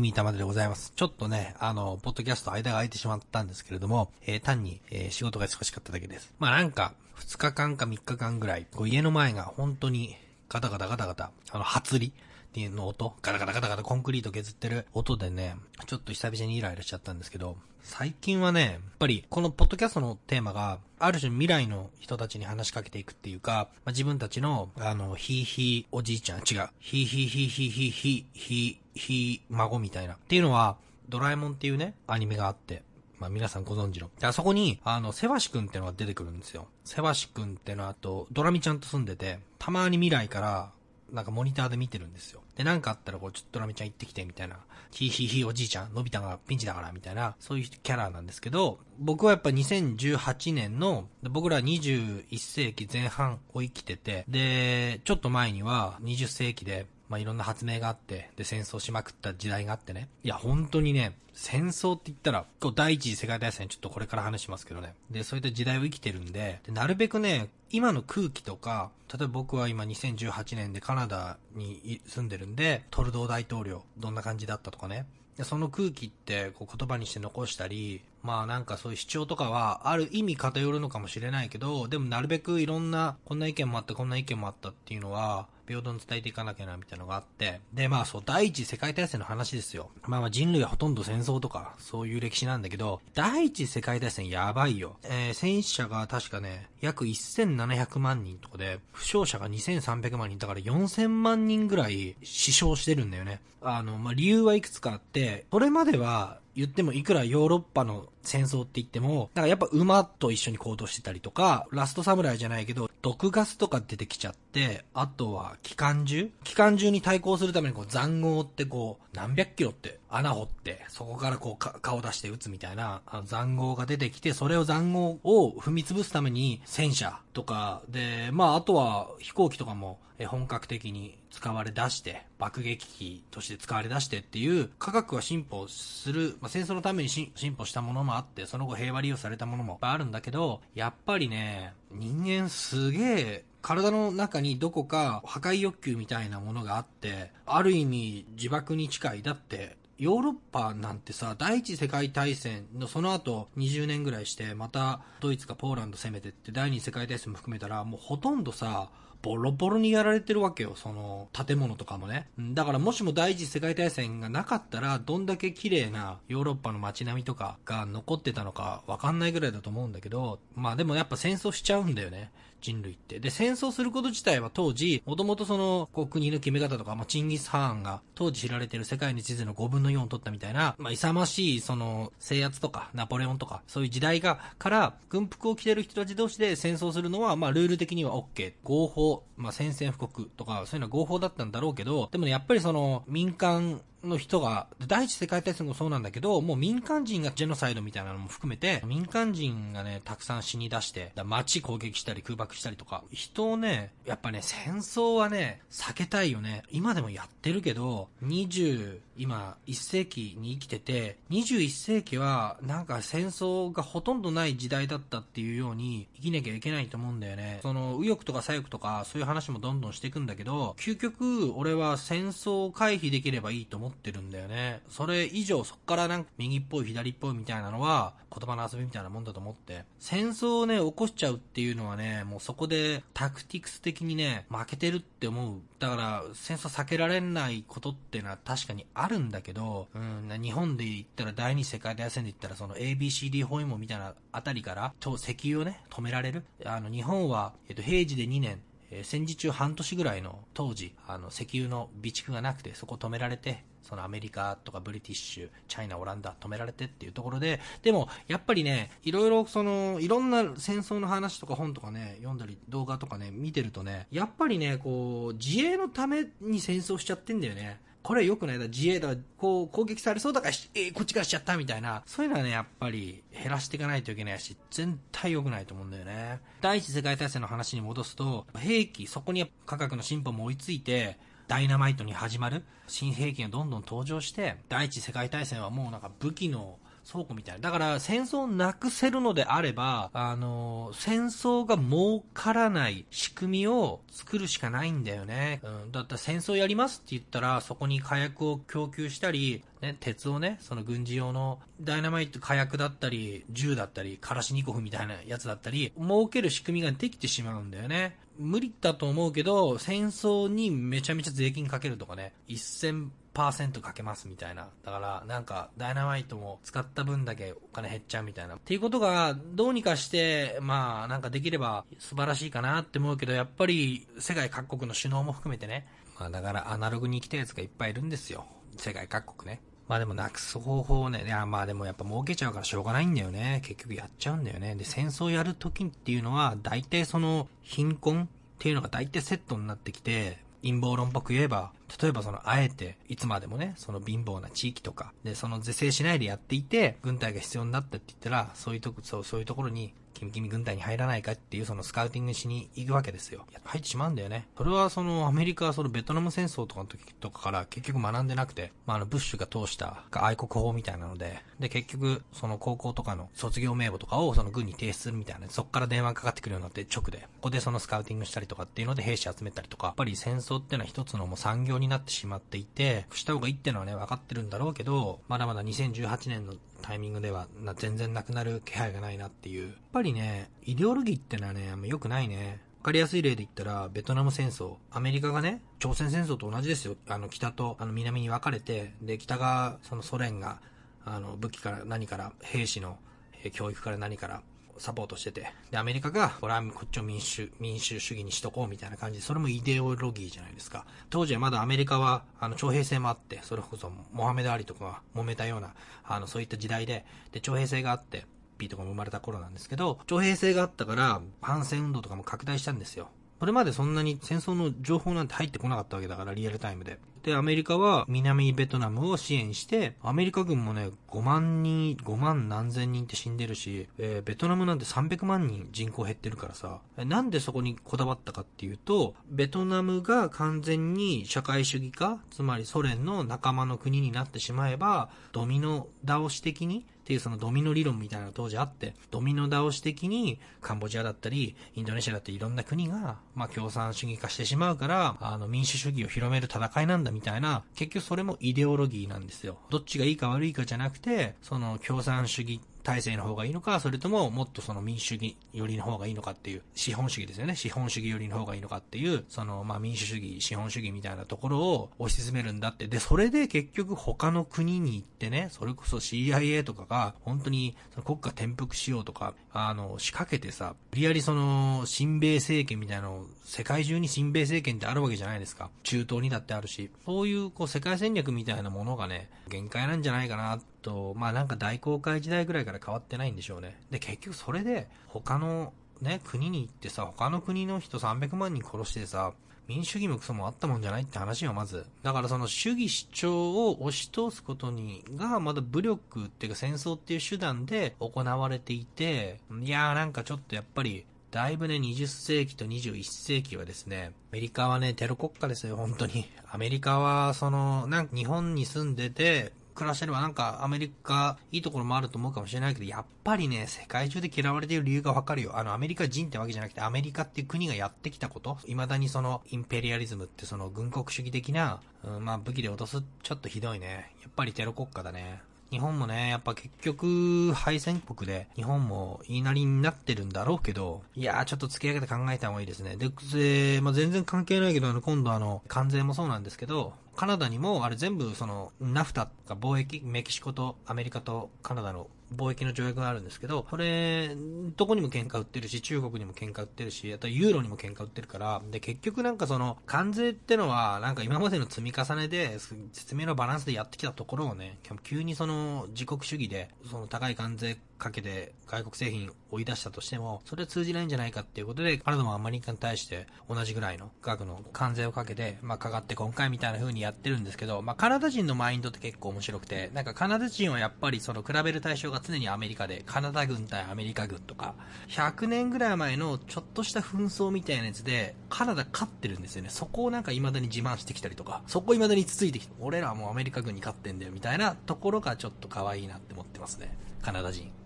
君玉でございます。ちょっとね、あの、ポッドキャスト間が空いてしまったんですけれども、えー、単に、えー、仕事が忙しかっただけです。まあなんか、2日間か3日間ぐらい、こう家の前が本当にガタガタガタガタ、あの、初りっていうの音、ガタガタガタガタコンクリート削ってる音でね、ちょっと久々にイライラしちゃったんですけど、最近はね、やっぱりこのポッドキャストのテーマが、ある種未来の人たちに話しかけていくっていうか、まあ、自分たちの、あの、ひいひいおじいちゃん、違う、ひいひいひいひいひいひいひいひ孫みたいな。っていうのは、ドラえもんっていうね、アニメがあって、まあ皆さんご存知の。あそこに、あの、セワシ君ってのが出てくるんですよ。セワシ君ってのは、あと、ドラミちゃんと住んでて、たまに未来から、なんかモニターで見てるんですよ。で、なんかあったらこう、ちょっとドラミちゃん行ってきて、みたいな。ひいひいひいおじいちゃん、のび太がピンチだから、みたいな、そういうキャラなんですけど、僕はやっぱ2018年の、僕ら21世紀前半を生きてて、で、ちょっと前には20世紀で、まあ、いろんな発明があって、で、戦争しまくった時代があってね。いや、本当にね、戦争って言ったら、こう、第一次世界大戦ちょっとこれから話しますけどね。で、そういった時代を生きてるんで、でなるべくね、今の空気とか、例えば僕は今2018年でカナダに住んでるんで、トルドー大統領、どんな感じだったとかね。その空気ってこう言葉にして残したり、まあなんかそういう主張とかはある意味偏るのかもしれないけど、でもなるべくいろんな、こんな意見もあったこんな意見もあったっていうのは、平等に伝えていかなきゃな、みたいなのがあって。で、まあそう、第一次世界大戦の話ですよ。まあまあ人類はほとんど戦争とか、そういう歴史なんだけど、第一次世界大戦やばいよ。えー、戦死者が確かね、約1700万人とかで、負傷者が2300万人、だから4000万人ぐらい死傷してるんだよね。あの、まあ理由はいくつかあって、それまでは、言ってもいくらヨーロッパの戦争って言っても、なんかやっぱ馬と一緒に行動してたりとか、ラストサムライじゃないけど、毒ガスとか出てきちゃって、あとは機関銃？機関銃に対抗するためにこう塹壕ってこう、何百キロって穴掘って、そこからこう顔出して撃つみたいな残壕が出てきて、それを残壕を踏み潰すために戦車とかで、まああとは飛行機とかも本格的に使われ出して、爆撃機として使われ出してっていう、科学は進歩する、まあ、戦争のために進歩したものもあって、その後平和利用されたものもあるんだけど、やっぱりね、人間すげえ体の中にどこか破壊欲求みたいなものがあって、ある意味自爆に近い。だって、ヨーロッパなんてさ、第一次世界大戦のその後20年ぐらいして、またドイツかポーランド攻めてって第二次世界大戦も含めたら、もうほとんどさ、ボロボロにやられてるわけよ、その建物とかもね。だからもしも第一次世界大戦がなかったら、どんだけ綺麗なヨーロッパの街並みとかが残ってたのかわかんないぐらいだと思うんだけど、まあでもやっぱ戦争しちゃうんだよね。人類って。で、戦争すること自体は当時、もともとその、こう国の決め方とか、まあ、チンギス・ハーンが当時知られてる世界の地図の5分の4を取ったみたいな、まあ、勇ましい、その、制圧とか、ナポレオンとか、そういう時代が、から、軍服を着てる人たち同士で戦争するのは、まあ、ルール的には OK。合法、まあ、宣戦布告とか、そういうのは合法だったんだろうけど、でもね、やっぱりその、民間の人が、第一次世界大戦もそうなんだけど、もう民間人がジェノサイドみたいなのも含めて、民間人がね、たくさん死に出して、街攻撃したり空爆したりとか、人をね、やっぱね、戦争はね、避けたいよね。今でもやってるけど、20、今、1世紀に生きてて、21世紀は、なんか戦争がほとんどない時代だったっていうように、生きなきゃいけないと思うんだよね。その、右翼とか左翼とか、そういう話もどんどんしていくんだけど、究極、俺は戦争を回避できればいいと思ってるんだよね。それ以上、そっからなんか右っぽい左っぽいみたいなのは、言葉の遊びみたいなもんだと思って。戦争をね、起こしちゃうっていうのはね、もうそこでタクティクス的にね、負けてるって思う。だから、戦争避けられないことってのは確かにあるんだけど、うん、日本で言ったら第二次世界大戦で言ったらその ABCD 包囲網みたいなあたりから、と石油をね、止められる。あの、日本は、えっと、平時で2年、え、戦時中半年ぐらいの当時、あの、石油の備蓄がなくて、そこ止められて、そのアメリカとかブリティッシュ、チャイナ、オランダ止められてっていうところで、でも、やっぱりね、いろいろその、いろんな戦争の話とか本とかね、読んだり動画とかね、見てるとね、やっぱりね、こう、自衛のために戦争しちゃってんだよね。これは良くないだ、自衛だ、こう、攻撃されそうだから、えー、こっちからしちゃったみたいな、そういうのはね、やっぱり減らしていかないといけないし、全体良くないと思うんだよね。第一次世界大戦の話に戻すと、兵器、そこに価格の進歩も追いついて、ダイナマイトに始まる新兵器がどんどん登場して、第一次世界大戦はもうなんか武器の倉庫みたいな。だから戦争をなくせるのであれば、あの、戦争が儲からない仕組みを作るしかないんだよね。うん。だったら戦争やりますって言ったら、そこに火薬を供給したり、ね、鉄をね、その軍事用のダイナマイト火薬だったり、銃だったり、カラシニコフみたいなやつだったり、儲ける仕組みができてしまうんだよね。無理だと思うけど、戦争にめちゃめちゃ税金かけるとかね、1000かけますみたいな。だから、なんか、ダイナマイトも使った分だけお金減っちゃうみたいな。っていうことが、どうにかして、まあ、なんかできれば素晴らしいかなって思うけど、やっぱり、世界各国の首脳も含めてね、まあ、だからアナログに生きたやつがいっぱいいるんですよ。世界各国ね。まあでもなくす方法ね、いやまあでもやっぱ儲けちゃうからしょうがないんだよね。結局やっちゃうんだよね。で、戦争やるときっていうのは、大体その貧困っていうのが大体セットになってきて、陰謀論っぽく言えば、例えばその、あえて、いつまでもね、その貧乏な地域とか、で、その是正しないでやっていて、軍隊が必要になったって言ったら、そういうとこ、そう、そういうところに君君軍隊に入らないかっていうそのスカウティングしに行くわけですよ。入ってしまうんだよね。それはそのアメリカはそのベトナム戦争とかの時とかから結局学んでなくて、まあ、あのブッシュが通した愛国法みたいなので、で結局その高校とかの卒業名簿とかをその軍に提出するみたいな、そこから電話かかってくるようになって直で、ここでそのスカウティングしたりとかっていうので兵士集めたりとか、やっぱり戦争っていうのは一つのもう産業になってしまっていて、した方がいいってのはね、分かってるんだろうけど、まだまだ2018年のタイミングではな全然なくなる気配がないなっていう。やっぱりね、イデオロギーってのはね、あんま良くないね。わかりやすい例で言ったら、ベトナム戦争。アメリカがね、朝鮮戦争と同じですよ。あの、北と、あの、南に分かれて、で、北が、そのソ連が、あの、武器から何から、兵士の、え教育から何から、サポートしてて。で、アメリカが、これはこっちを民主、民主主義にしとこうみたいな感じで、それもイデオロギーじゃないですか。当時はまだアメリカは、あの、徴兵制もあって、それこそ、モハメド・アリとかが揉めたような、あの、そういった時代で、で、徴兵制があって、ピーとかも生まれた頃なんですけど、徴兵制があったから、反戦運動とかも拡大したんですよ。それまでそんなに戦争の情報なんて入ってこなかったわけだから、リアルタイムで。で、アメリカは南ベトナムを支援して、アメリカ軍もね、5万人、5万何千人って死んでるし、えー、ベトナムなんて300万人人口減ってるからさ、なんでそこにこだわったかっていうと、ベトナムが完全に社会主義化、つまりソ連の仲間の国になってしまえば、ドミノ倒し的にっていうそのドミノ理論みたいなのが当時あって、ドミノ倒し的にカンボジアだったり、インドネシアだったりいろんな国が、まあ共産主義化してしまうから、あの民主主義を広める戦いなんだみたいな、結局それもイデオロギーなんですよ。どっちがいいか悪いかじゃなくて、その共産主義体制の方がいいのか、それとももっとその民主主義寄りの方がいいのかっていう、資本主義ですよね。資本主義寄りの方がいいのかっていう、そのまあ民主主義、資本主義みたいなところを推し進めるんだって。で、それで結局他の国に行ってね、それこそ CIA とかが本当にその国家転覆しようとか、あの、仕掛けてさ、無理やりその、親米政権みたいなのを、世界中に親米政権ってあるわけじゃないですか。中東にだってあるし、そういうこう世界戦略みたいなものがね、限界なんじゃないかなと、まあなんか大航海時代ぐらいから変わってないんでしょうね。で、結局それで、他のね、国に行ってさ、他の国の人300万人殺してさ、民主主義もクソもあったもんじゃないって話よ、まず。だからその主義主張を押し通すことに、が、まだ武力っていうか戦争っていう手段で行われていて、いやーなんかちょっとやっぱり、だいぶね、20世紀と21世紀はですね、アメリカはね、テロ国家ですよ、本当に。アメリカは、その、なんか日本に住んでて、暮らしてればなんかアメリカいいところもあると思うかもしれないけど、やっぱりね、世界中で嫌われている理由がわかるよ。あの、アメリカ人ってわけじゃなくて、アメリカっていう国がやってきたこと、未だにその、インペリアリズムってその軍国主義的な、うん、まあ武器で落とす、ちょっとひどいね。やっぱりテロ国家だね。日本もね、やっぱ結局、敗戦国で、日本も言いなりになってるんだろうけど、いやー、ちょっと突き上げて考えた方がいいですね。で、でまあ、全然関係ないけど、今度あの、関税もそうなんですけど、カナダにも、あれ全部その、ナフタが貿易、メキシコとアメリカとカナダの貿易の条約があるんですけど、これ、どこにも喧嘩売ってるし、中国にも喧嘩売ってるし、あとユーロにも喧嘩売ってるから、で、結局なんかその、関税ってのは、なんか今までの積み重ねで、説明のバランスでやってきたところをね、急にその、自国主義で、その高い関税かけて外国製品追い出したとしても、それは通じないんじゃないかっていうことで、カナダもアメリカに対して同じぐらいの額の関税をかけて、まあ、かかって今回みたいな風にやってるんですけど、まあ、カナダ人のマインドって結構面白くて、なんかカナダ人はやっぱりその比べる対象が常にアメリカで、カナダ軍対アメリカ軍とか、100年ぐらい前のちょっとした紛争みたいなやつで、カナダ勝ってるんですよね。そこをなんか未だに自慢してきたりとか、そこ未だにつついてきて、俺らはもうアメリカ軍に勝ってんだよみたいなところがちょっと可愛いなって思ってますね。カナダ人。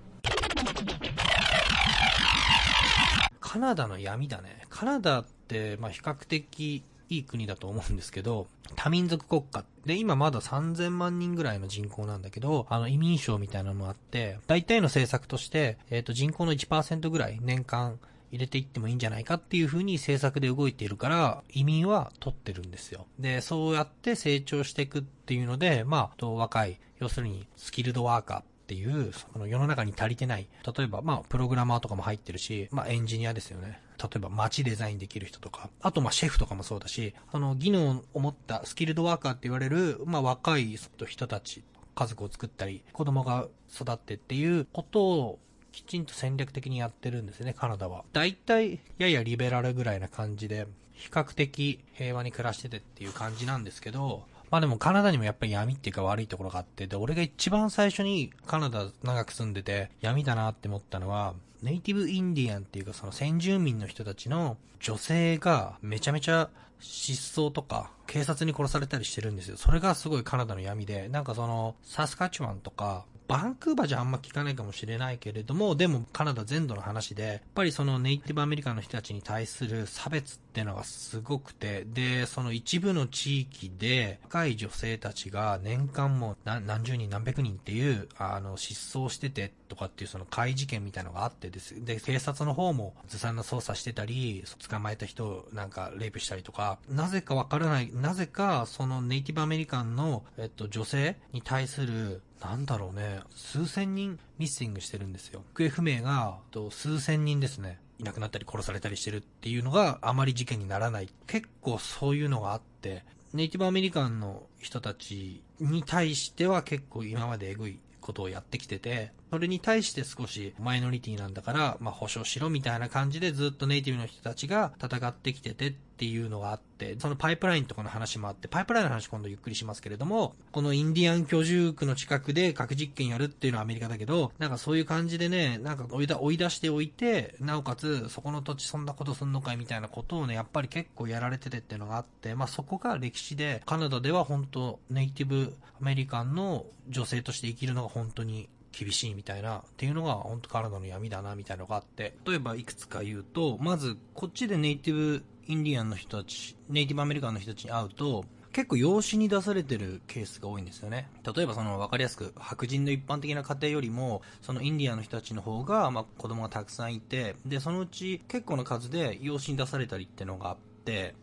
カナダの闇だね。カナダって、まあ、比較的いい国だと思うんですけど、多民族国家。で、今まだ3000万人ぐらいの人口なんだけど、あの移民省みたいなのもあって、大体の政策として、えっ、ー、と人口の1%ぐらい年間入れていってもいいんじゃないかっていう風に政策で動いているから、移民は取ってるんですよ。で、そうやって成長していくっていうので、まあ、と若い、要するにスキルドワーカーっていう、その世の中に足りてない。例えば、まあ、プログラマーとかも入ってるし、まあ、エンジニアですよね。例えば街デザインできる人とか、あとまあシェフとかもそうだし、あの技能を持ったスキルドワーカーって言われる、まあ若い人たち、家族を作ったり、子供が育ってっていうことをきちんと戦略的にやってるんですね、カナダは。大体、ややリベラルぐらいな感じで、比較的平和に暮らしててっていう感じなんですけど、まあでもカナダにもやっぱり闇っていうか悪いところがあって、で、俺が一番最初にカナダ長く住んでて闇だなって思ったのは、ネイティブインディアンっていうかその先住民の人たちの女性がめちゃめちゃ失踪とか警察に殺されたりしてるんですよ。それがすごいカナダの闇で、なんかそのサスカチュワンとかバンクーバーじゃあんま聞かないかもしれないけれども、でもカナダ全土の話で、やっぱりそのネイティブアメリカンの人たちに対する差別っていうのがすごくて、で、その一部の地域で若い女性たちが年間も何十人何百人っていう、あの、失踪しててとかっていうその怪事件みたいなのがあってです。で、警察の方もずさんな捜査してたり、捕まえた人なんかレイプしたりとか、なぜかわからない、なぜかそのネイティブアメリカンの、えっと、女性に対するなんだろうね、数千人ミッシングしてるんですよ。行方不明が、と数千人ですね。いなくなったり殺されたりしてるっていうのがあまり事件にならない。結構そういうのがあって、ネイティブアメリカンの人たちに対しては結構今までエグいことをやってきてて、それに対して少しマイノリティなんだから、まあ保証しろみたいな感じでずっとネイティブの人たちが戦ってきててっていうのがあって、そのパイプラインとかの話もあって、パイプラインの話今度ゆっくりしますけれども、このインディアン居住区の近くで核実験やるっていうのはアメリカだけど、なんかそういう感じでね、なんか追い追い出しておいて、なおかつそこの土地そんなことすんのかいみたいなことをね、やっぱり結構やられててっていうのがあって、まあそこが歴史で、カナダでは本当ネイティブアメリカンの女性として生きるのが本当に厳しいみたいな、っていうのが本当カナダの闇だなみたいなのがあって、例えばいくつか言うと、まずこっちでネイティブインディアンの人たち、ネイティブアメリカンの人たちに会うと、結構養子に出されてるケースが多いんですよね。例えばその分かりやすく白人の一般的な家庭よりも、そのインディアンの人たちの方が、まあ子供がたくさんいて、で、そのうち結構な数で養子に出されたりってのがあって、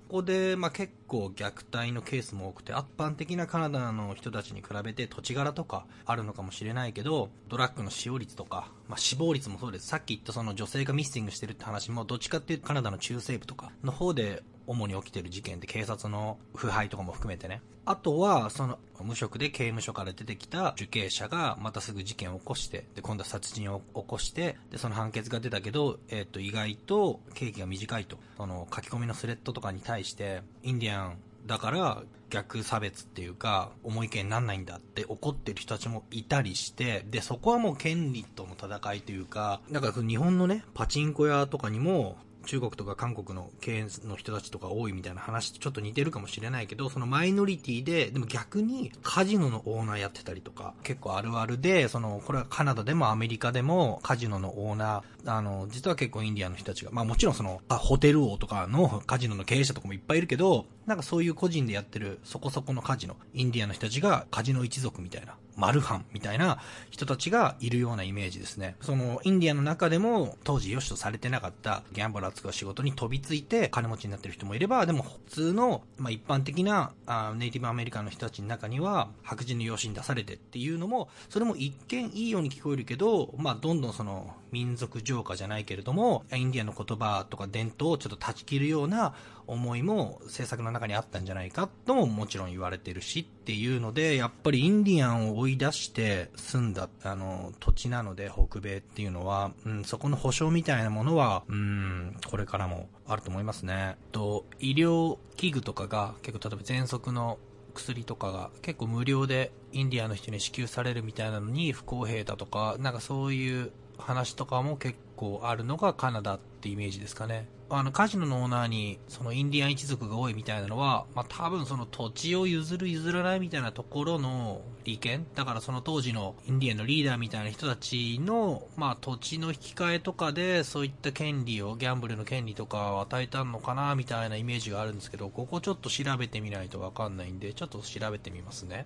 ここで、まあ、結構虐待のケースも多くて、一般的なカナダの人たちに比べて土地柄とかあるのかもしれないけど、ドラッグの使用率とか、まあ、死亡率もそうです。さっき言ったその女性がミッシングしてるって話も、どっちかっていうとカナダの中西部とかの方で主に起きてる事件で警察の腐敗とかも含めてね。あとは、その、無職で刑務所から出てきた受刑者が、またすぐ事件を起こして、で、今度は殺人を起こして、で、その判決が出たけど、えっ、ー、と、意外と刑期が短いと。その、書き込みのスレッドとかに対して、インディアンだから逆差別っていうか、重い意見になんないんだって怒ってる人たちもいたりして、で、そこはもう権利との戦いというか、だか日本のね、パチンコ屋とかにも、中国とか韓国の経営の人たちとか多いみたいな話とちょっと似てるかもしれないけど、そのマイノリティで、でも逆にカジノのオーナーやってたりとか、結構あるあるで、その、これはカナダでもアメリカでもカジノのオーナー、あの、実は結構インディアンの人たちが、まあもちろんその、ホテル王とかのカジノの経営者とかもいっぱいいるけど、なんかそういう個人でやってるそこそこのカジノ、インディアンの人たちがカジノ一族みたいなマルハンみたいな人たちがいるようなイメージですね。その、インディアの中でも、当時良しとされてなかったギャンブラーつく仕事に飛びついて金持ちになってる人もいれば、でも普通の、まあ、一般的なあネイティブアメリカンの人たちの中には、白人の養子に出されてっていうのも、それも一見いいように聞こえるけど、まあ、どんどんその、民族浄化じゃないけれども、インディアンの言葉とか伝統をちょっと断ち切るような思いも制作の中にあったんじゃないかとももちろん言われてるしっていうので、やっぱりインディアンを追い出して住んだ、あの、土地なので、北米っていうのは、うん、そこの保証みたいなものは、うん、これからもあると思いますね。と、医療器具とかが結構例えば喘息の薬とかが結構無料でインディアンの人に支給されるみたいなのに不公平だとか、なんかそういう話とかも結構あるのがカナダってイメージですかね。あの、カジノのオーナーに、そのインディアン一族が多いみたいなのは、まあ、多分その土地を譲る譲らないみたいなところの利権だからその当時のインディアンのリーダーみたいな人たちの、まあ、土地の引き換えとかで、そういった権利を、ギャンブルの権利とかを与えたのかな、みたいなイメージがあるんですけど、ここちょっと調べてみないとわかんないんで、ちょっと調べてみますね。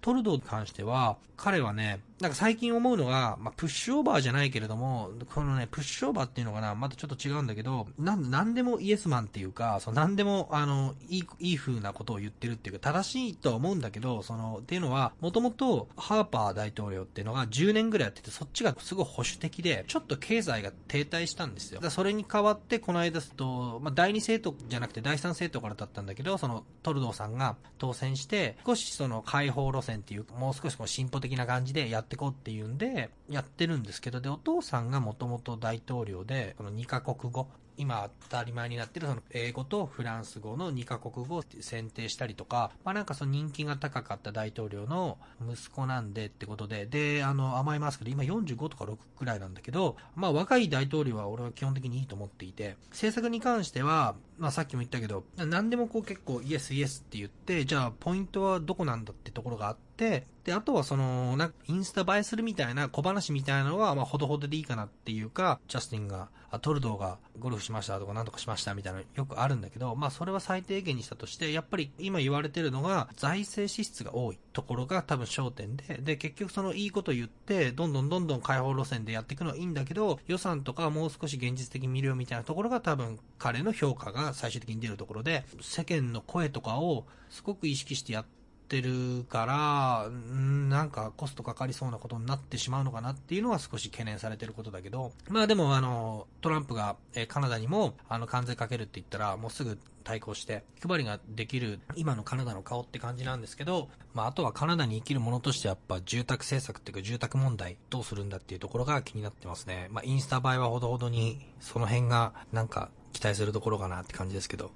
トルドーに関しては、彼はね、なんか最近思うのが、まあ、プッシュオーバーじゃないけれども、このね、プッシュオーバーっていうのかな、またちょっと違うんだけど、なん、なんでもイエスマンっていうか、そのなんでも、あの、いい、いい風なことを言ってるっていうか、正しいとは思うんだけど、その、っていうのは、もともと、ハーパー大統領っていうのが10年ぐらいやってて、そっちがすごい保守的で、ちょっと経済が停滞したんですよ。だそれに代わって、この間すと、まあ、第2政党じゃなくて第3政党からだったんだけど、その、トルドーさんが当選して、少しその、解放路線っていう、もう少しこう進歩的な感じでやっていこうっていうん、でやってるんですけど、で、お父さんがもともと大統領で、この2カ国語、今当たり前になってるその英語とフランス語の2カ国語を選定したりとか、まあなんかその人気が高かった大統領の息子なんでってことで、で、あの、甘えますけど、今45とか6くらいなんだけど、まあ若い大統領は俺は基本的にいいと思っていて、政策に関しては、まあさっきも言ったけど、何でもこう結構イエスイエスって言って、じゃあポイントはどこなんだってところがあって、で、あとはその、なんかインスタ映えするみたいな小話みたいなのは、まあほどほどでいいかなっていうか、ジャスティンが、あトルドーがゴルフしましたとかなんとかしましたみたいなよくあるんだけど、まあそれは最低限にしたとして、やっぱり今言われてるのが財政支出が多いところが多分焦点で、で結局そのいいこと言って、どんどんどんどん開放路線でやっていくのはいいんだけど、予算とかもう少し現実的に見るよみたいなところが多分彼の評価が最終的に出るところで、世間の声とかをすごく意識してやってるから、なんかコストかかりそうなことになってしまうのかなっていうのは少し懸念されてることだけど、まあでもあの、トランプが、えカナダにもあの関税かけるって言ったら、もうすぐ対抗して、気配りができる今のカナダの顔って感じなんですけど、まああとはカナダに生きるものとしてやっぱ住宅政策っていうか住宅問題どうするんだっていうところが気になってますね。まあインスタ映えはほどほどにその辺がなんか期待するところかなって感じですけど。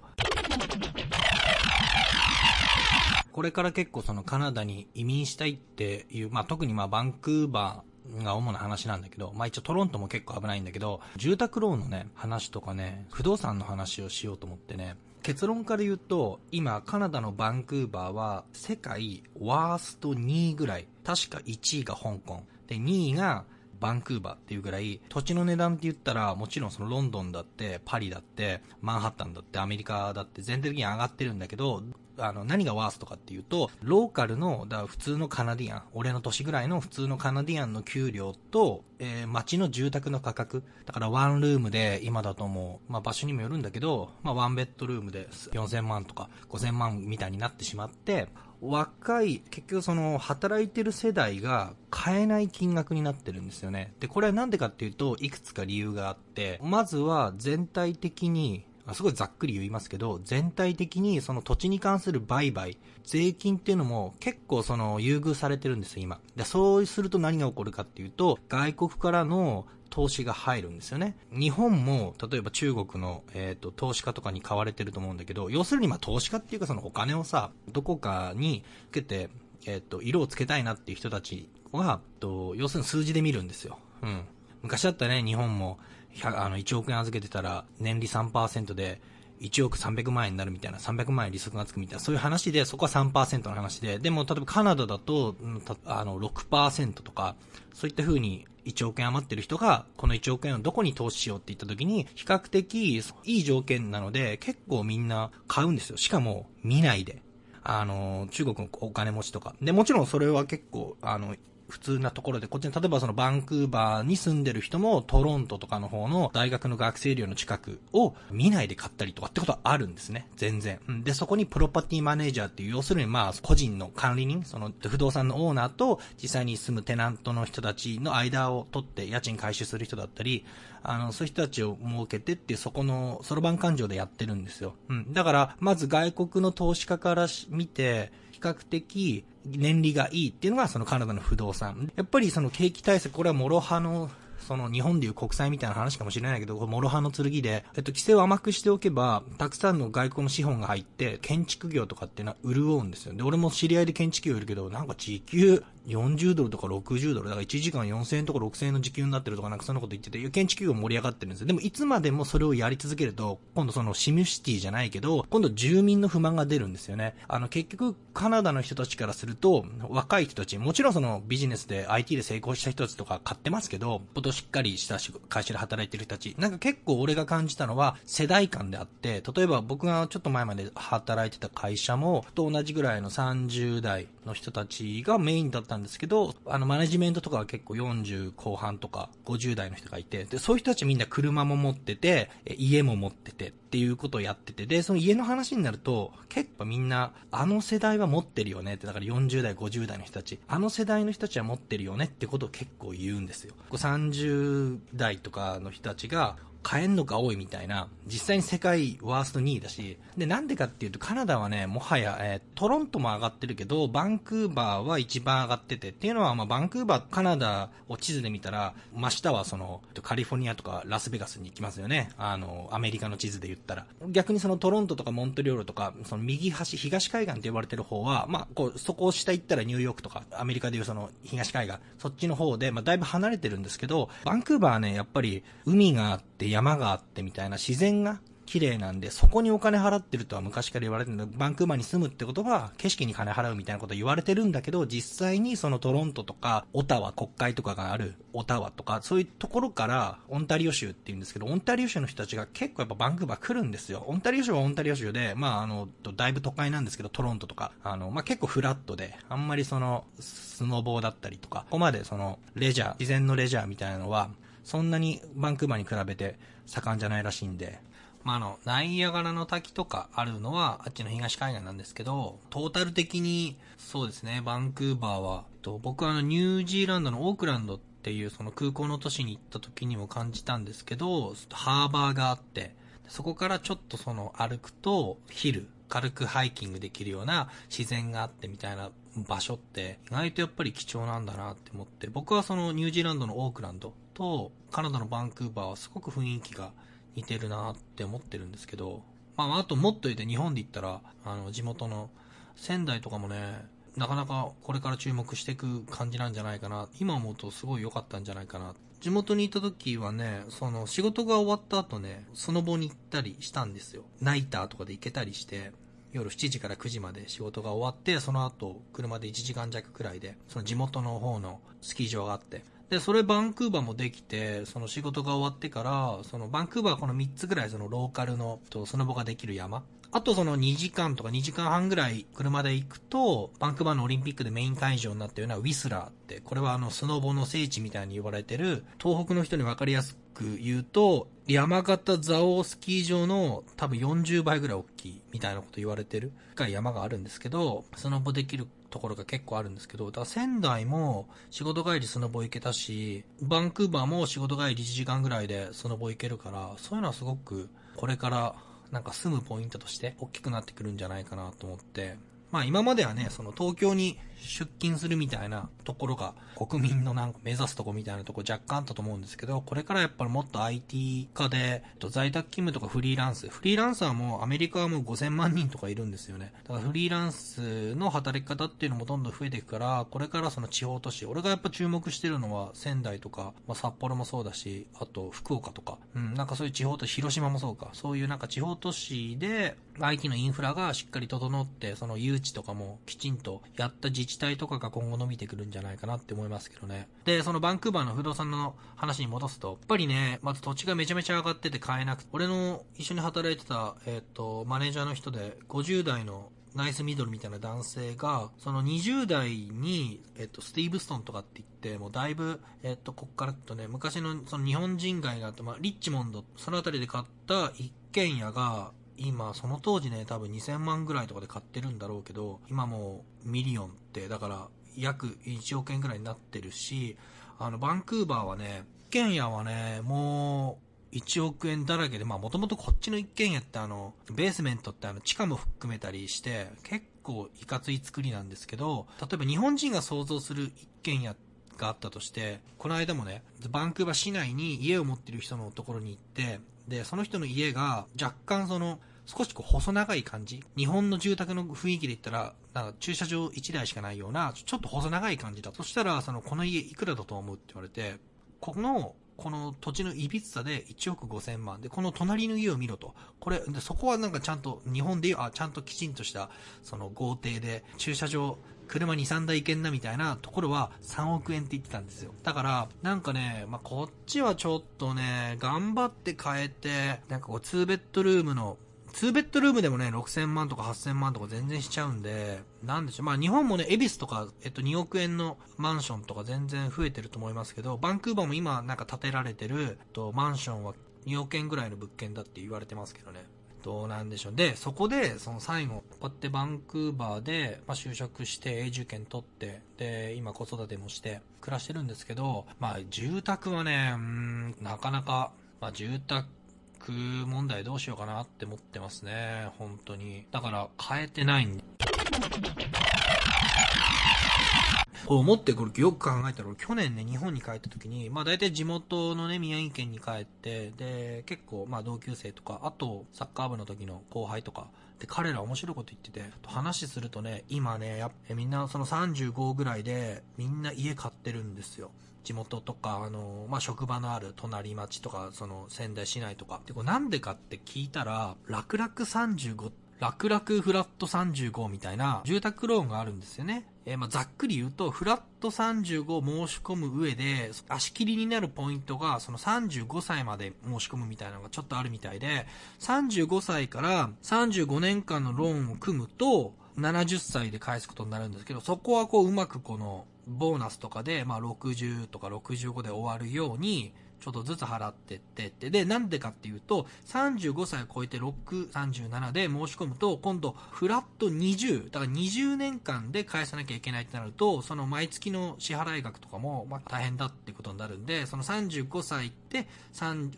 これから結構そのカナダに移民したいっていう、まあ特にまあバンクーバーが主な話なんだけど、まあ一応トロントも結構危ないんだけど、住宅ローンのね、話とかね、不動産の話をしようと思ってね、結論から言うと、今、カナダのバンクーバーは、世界ワースト2位ぐらい。確か1位が香港。で、2位がバンクーバーっていうぐらい、土地の値段って言ったら、もちろんそのロンドンだって、パリだって、マンハッタンだって、アメリカだって全体的に上がってるんだけど、あの、何がワーストかっていうと、ローカルの、だ普通のカナディアン、俺の年ぐらいの普通のカナディアンの給料と、えー、街の住宅の価格。だからワンルームで、今だともう、まあ場所にもよるんだけど、まあワンベッドルームで4000万とか5000万みたいになってしまって、若い、結局その、働いてる世代が買えない金額になってるんですよね。で、これはなんでかっていうと、いくつか理由があって、まずは全体的に、すごいざっくり言いますけど、全体的にその土地に関する売買、税金っていうのも結構その優遇されてるんですよ、今。で、そうすると何が起こるかっていうと、外国からの投資が入るんですよね。日本も、例えば中国の、えっ、ー、と、投資家とかに買われてると思うんだけど、要するにまあ投資家っていうかそのお金をさ、どこかにつけて、えっ、ー、と、色をつけたいなっていう人たちは、と、要するに数字で見るんですよ。うん。昔だったらね、日本も、あの、1億円預けてたら、年利3%で、1億300万円になるみたいな、300万円利息がつくみたいな、そういう話で、そこは3%の話で、でも、例えばカナダだと、あの、6%とか、そういった風に1億円余ってる人が、この1億円をどこに投資しようって言った時に、比較的いい条件なので、結構みんな買うんですよ。しかも、見ないで。あの、中国のお金持ちとか。で、もちろんそれは結構、あの、普通なところで、こっちに例えばそのバンクーバーに住んでる人もトロントとかの方の大学の学生寮の近くを見ないで買ったりとかってことはあるんですね。全然。で、そこにプロパティマネージャーっていう、要するにまあ、個人の管理人、その不動産のオーナーと実際に住むテナントの人たちの間を取って家賃回収する人だったり、あの、そういう人たちを設けてっていう、そこの、そろばん勘定でやってるんですよ。うん。だから、まず外国の投資家から見て、較的、年利がいいっていうのがそのカナダの不動産。やっぱりその景気対策、これは諸刃のその日本でいう国債みたいな話かもしれないけど、これ諸刃の剣で、えっと、規制を甘くしておけば、たくさんの外国の資本が入って、建築業とかっていうのは潤うんですよ。で、俺も知り合いで建築業いるけど、なんか時給40ドルとか60ドル、だから1時間4000円とか6000円の時給になってるとかなんかそんなこと言ってて、建築業盛り上がってるんですよ。でもいつまでもそれをやり続けると、今度そのシムシティじゃないけど、今度住民の不満が出るんですよね。あの結局カナダの人たちからすると、若い人たち、もちろんそのビジネスで IT で成功した人たちとか買ってますけど、ことしっかりした会社で働いてる人たち、なんか結構俺が感じたのは世代間であって、例えば僕がちょっと前まで働いてた会社も、と同じぐらいの30代の人たちがメインだったんですけど、あの、マネジメントとかは結構40後半とか50代の人がいて、で、そういう人たちみんな車も持ってて、家も持っててっていうことをやってて、で、その家の話になると、結構みんな、あの世代は持ってるよねって、だから40代、50代の人たち、あの世代の人たちは持ってるよねってことを結構言うんですよ。30代とかの人たちが、買えんのか多いみたいな、実際に世界ワースト2位だし、で、なんでかっていうと、カナダはね、もはや、えー、トロントも上がってるけど、バンクーバーは一番上がってて、っていうのは、まあ、バンクーバー、カナダを地図で見たら、真下はその、カリフォルニアとかラスベガスに行きますよね。あの、アメリカの地図で言ったら。逆にそのトロントとかモントリオールとか、その右端、東海岸って呼ばれてる方は、まあ、こう、そこを下行ったらニューヨークとか、アメリカでいうその東海岸、そっちの方で、まあ、だいぶ離れてるんですけど、バンクーバーはね、やっぱり、海があって、山があってみたいな自然が綺麗なんで、そこにお金払ってるとは昔から言われてるバンクーバーに住むってことは、景色に金払うみたいなこと言われてるんだけど、実際にそのトロントとか、オタワ、国会とかがあるオタワとか、そういうところから、オンタリオ州って言うんですけど、オンタリオ州の人たちが結構やっぱバンクーバー来るんですよ。オンタリオ州はオンタリオ州で、まああの、だいぶ都会なんですけど、トロントとか、あの、まあ結構フラットで、あんまりその、スノボーだったりとか、ここまでその、レジャー、自然のレジャーみたいなのは、そんなにバンクーバーに比べて盛んじゃないらしいんで、まあ、あの、ナイアガラの滝とかあるのは、あっちの東海岸なんですけど、トータル的に、そうですね、バンクーバーは、と僕はあの、ニュージーランドのオークランドっていうその空港の都市に行った時にも感じたんですけど、ハーバーがあって、そこからちょっとその歩くと、ヒル、軽くハイキングできるような自然があってみたいな場所って意外とやっぱり貴重なんだなって思って、僕はそのニュージーランドのオークランドとカナダのバンクーバーはすごく雰囲気が似てるなって思ってるんですけど、まあ、あともっと言って日本で言ったら、あの、地元の仙台とかもね、なかなかこれから注目していく感じなんじゃないかな。今思うとすごい良かったんじゃないかな。地元にいた時はね、その仕事が終わった後ね、その場に行ったりしたんですよ。ナイターとかで行けたりして、夜7時から9時まで仕事が終わって、その後車で1時間弱くらいで、その地元の方のスキー場があって、で、それバンクーバーもできて、その仕事が終わってから、そのバンクーバーはこの3つぐらいそのローカルの、とスノボができる山。あとその2時間とか2時間半ぐらい車で行くと、バンクーバーのオリンピックでメイン会場になったようなウィスラーって、これはあのスノボの聖地みたいに呼ばれてる、東北の人に分かりやすく言うと、山形蔵王スキー場の多分40倍ぐらい大きいみたいなこと言われてる深い山があるんですけど、スノボできるところが結構あるんですけど、だから仙台も仕事帰りスノボ行けたし、バンクーバーも仕事帰り1時間ぐらいでスノボ行けるから、そういうのはすごくこれからなんか住むポイントとして大きくなってくるんじゃないかなと思って、まあ今まではね、その東京に出勤するみたいなところが国民のなんか目指すとこみたいなとこ若干あったと思うんですけど、これからやっぱりもっと IT 化で、在宅勤務とかフリーランス、フリーランサーもうアメリカはもう5000万人とかいるんですよね。だからフリーランスの働き方っていうのもどんどん増えていくから、これからその地方都市、俺がやっぱ注目してるのは仙台とか、まあ、札幌もそうだし、あと福岡とか、うん、なんかそういう地方都市、広島もそうか、そういうなんか地方都市で IT のインフラがしっかり整って、その誘致とかもきちんとやった自治体とかが今後伸びてくるんじゃないかなって思いますけどね。で、そのバンクーバーの不動産の話に戻すと、やっぱりね、まず土地がめちゃめちゃ上がってて買えなくて、俺の一緒に働いてた、えっ、ー、と、マネージャーの人で、50代のナイスミドルみたいな男性が、その20代に、えっと、スティーブストンとかって言って、もうだいぶ、えっと、こっからとね、昔のその日本人街があって、まあ、リッチモンド、そのあたりで買った一軒家が、今、その当時ね、多分2000万ぐらいとかで買ってるんだろうけど、今もうミリオンって、だから約1億円ぐらいになってるし、あの、バンクーバーはね、一軒家はね、もう、1億円だらけで、まあもともとこっちの一軒家ってあの、ベースメントってあの、地下も含めたりして、結構いかつい作りなんですけど、例えば日本人が想像する一軒家があったとして、この間もね、バンクーバー市内に家を持ってる人のところに行って、で、その人の家が若干その、少しこう細長い感じ。日本の住宅の雰囲気で言ったら、なんか駐車場1台しかないような、ちょっと細長い感じだ。そしたら、その、この家いくらだと思うって言われて、このこの土地のいびつさで1億5千万で、この隣の家を見ろと。これ、でそこはなんかちゃんと、日本で言う、あ、ちゃんときちんとした、その豪邸で、駐車場、車2、3台行けんなみたいなところは3億円って言ってたんですよ。だから、なんかね、まあ、こっちはちょっとね、頑張って変えて、なんかこう2ベッドルームの2ベッドルームでもね、6000万とか8000万とか全然しちゃうんで、なんでしょう。まあ日本もね、恵比寿とか、えっと2億円のマンションとか全然増えてると思いますけど、バンクーバーも今なんか建てられてる、えっと、マンションは2億円ぐらいの物件だって言われてますけどね。どうなんでしょう。で、そこで、その最後、こうやってバンクーバーで、まあ、就職して永住権取って、で、今子育てもして暮らしてるんですけど、まあ、住宅はね、うん、なかなか、まあ、住宅問題どうしようかなって思ってますね。本当に。だから変えてないんで。こう思ってこれよく考えたら、去年ね、日本に帰った時に、まあ大体地元のね、宮城県に帰って、で、結構、まあ同級生とか、あと、サッカー部の時の後輩とか、で、彼ら面白いこと言ってて、話するとね、今ね、やみんなその35ぐらいで、みんな家買ってるんですよ。地元とか、あの、まあ、職場のある隣町とか、その仙台市内とか。で、これなんでかって聞いたら、楽々35って、楽々フラット35みたいな住宅ローンがあるんですよね。えー、ま、ざっくり言うと、フラット35を申し込む上で、足切りになるポイントが、その35歳まで申し込むみたいなのがちょっとあるみたいで、35歳から35年間のローンを組むと、70歳で返すことになるんですけど、そこはこううまくこの、ボーナスとかで、まあ60とか65で終わるように、ちょっとずつ払ってってって。で、なんでかっていうと、35歳を超えて6、37で申し込むと、今度、フラット20、だから20年間で返さなきゃいけないってなると、その毎月の支払い額とかも、まあ大変だってことになるんで、その35歳って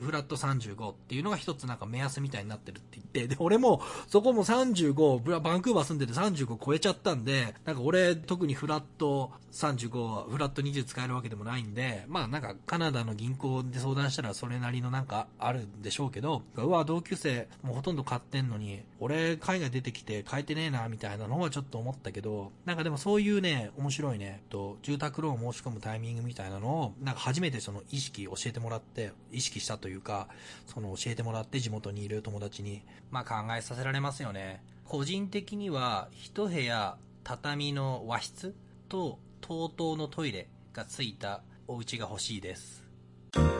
フラット35っていうのが一つなんか目安みたいになってるって言って、で、俺も、そこも35、バンクーバー住んでて35超えちゃったんで、なんか俺、特にフラット35、フラット20使えるわけでもないんで、まあなんかカナダの銀行でで相談したらそれなりのなんかあるんでしょうけど、うわ、同級生もうほとんど買ってんのに、俺海外出てきて変えてねえな、みたいなのはちょっと思ったけど、なんかでもそういうね、面白いね、と、住宅ローン申し込むタイミングみたいなのを、なんか初めてその意識教えてもらって、意識したというか、その教えてもらって地元にいる友達に、まあ考えさせられますよね。個人的には、一部屋、畳の和室と、TOTO のトイレがついたお家が欲しいです。ピッ!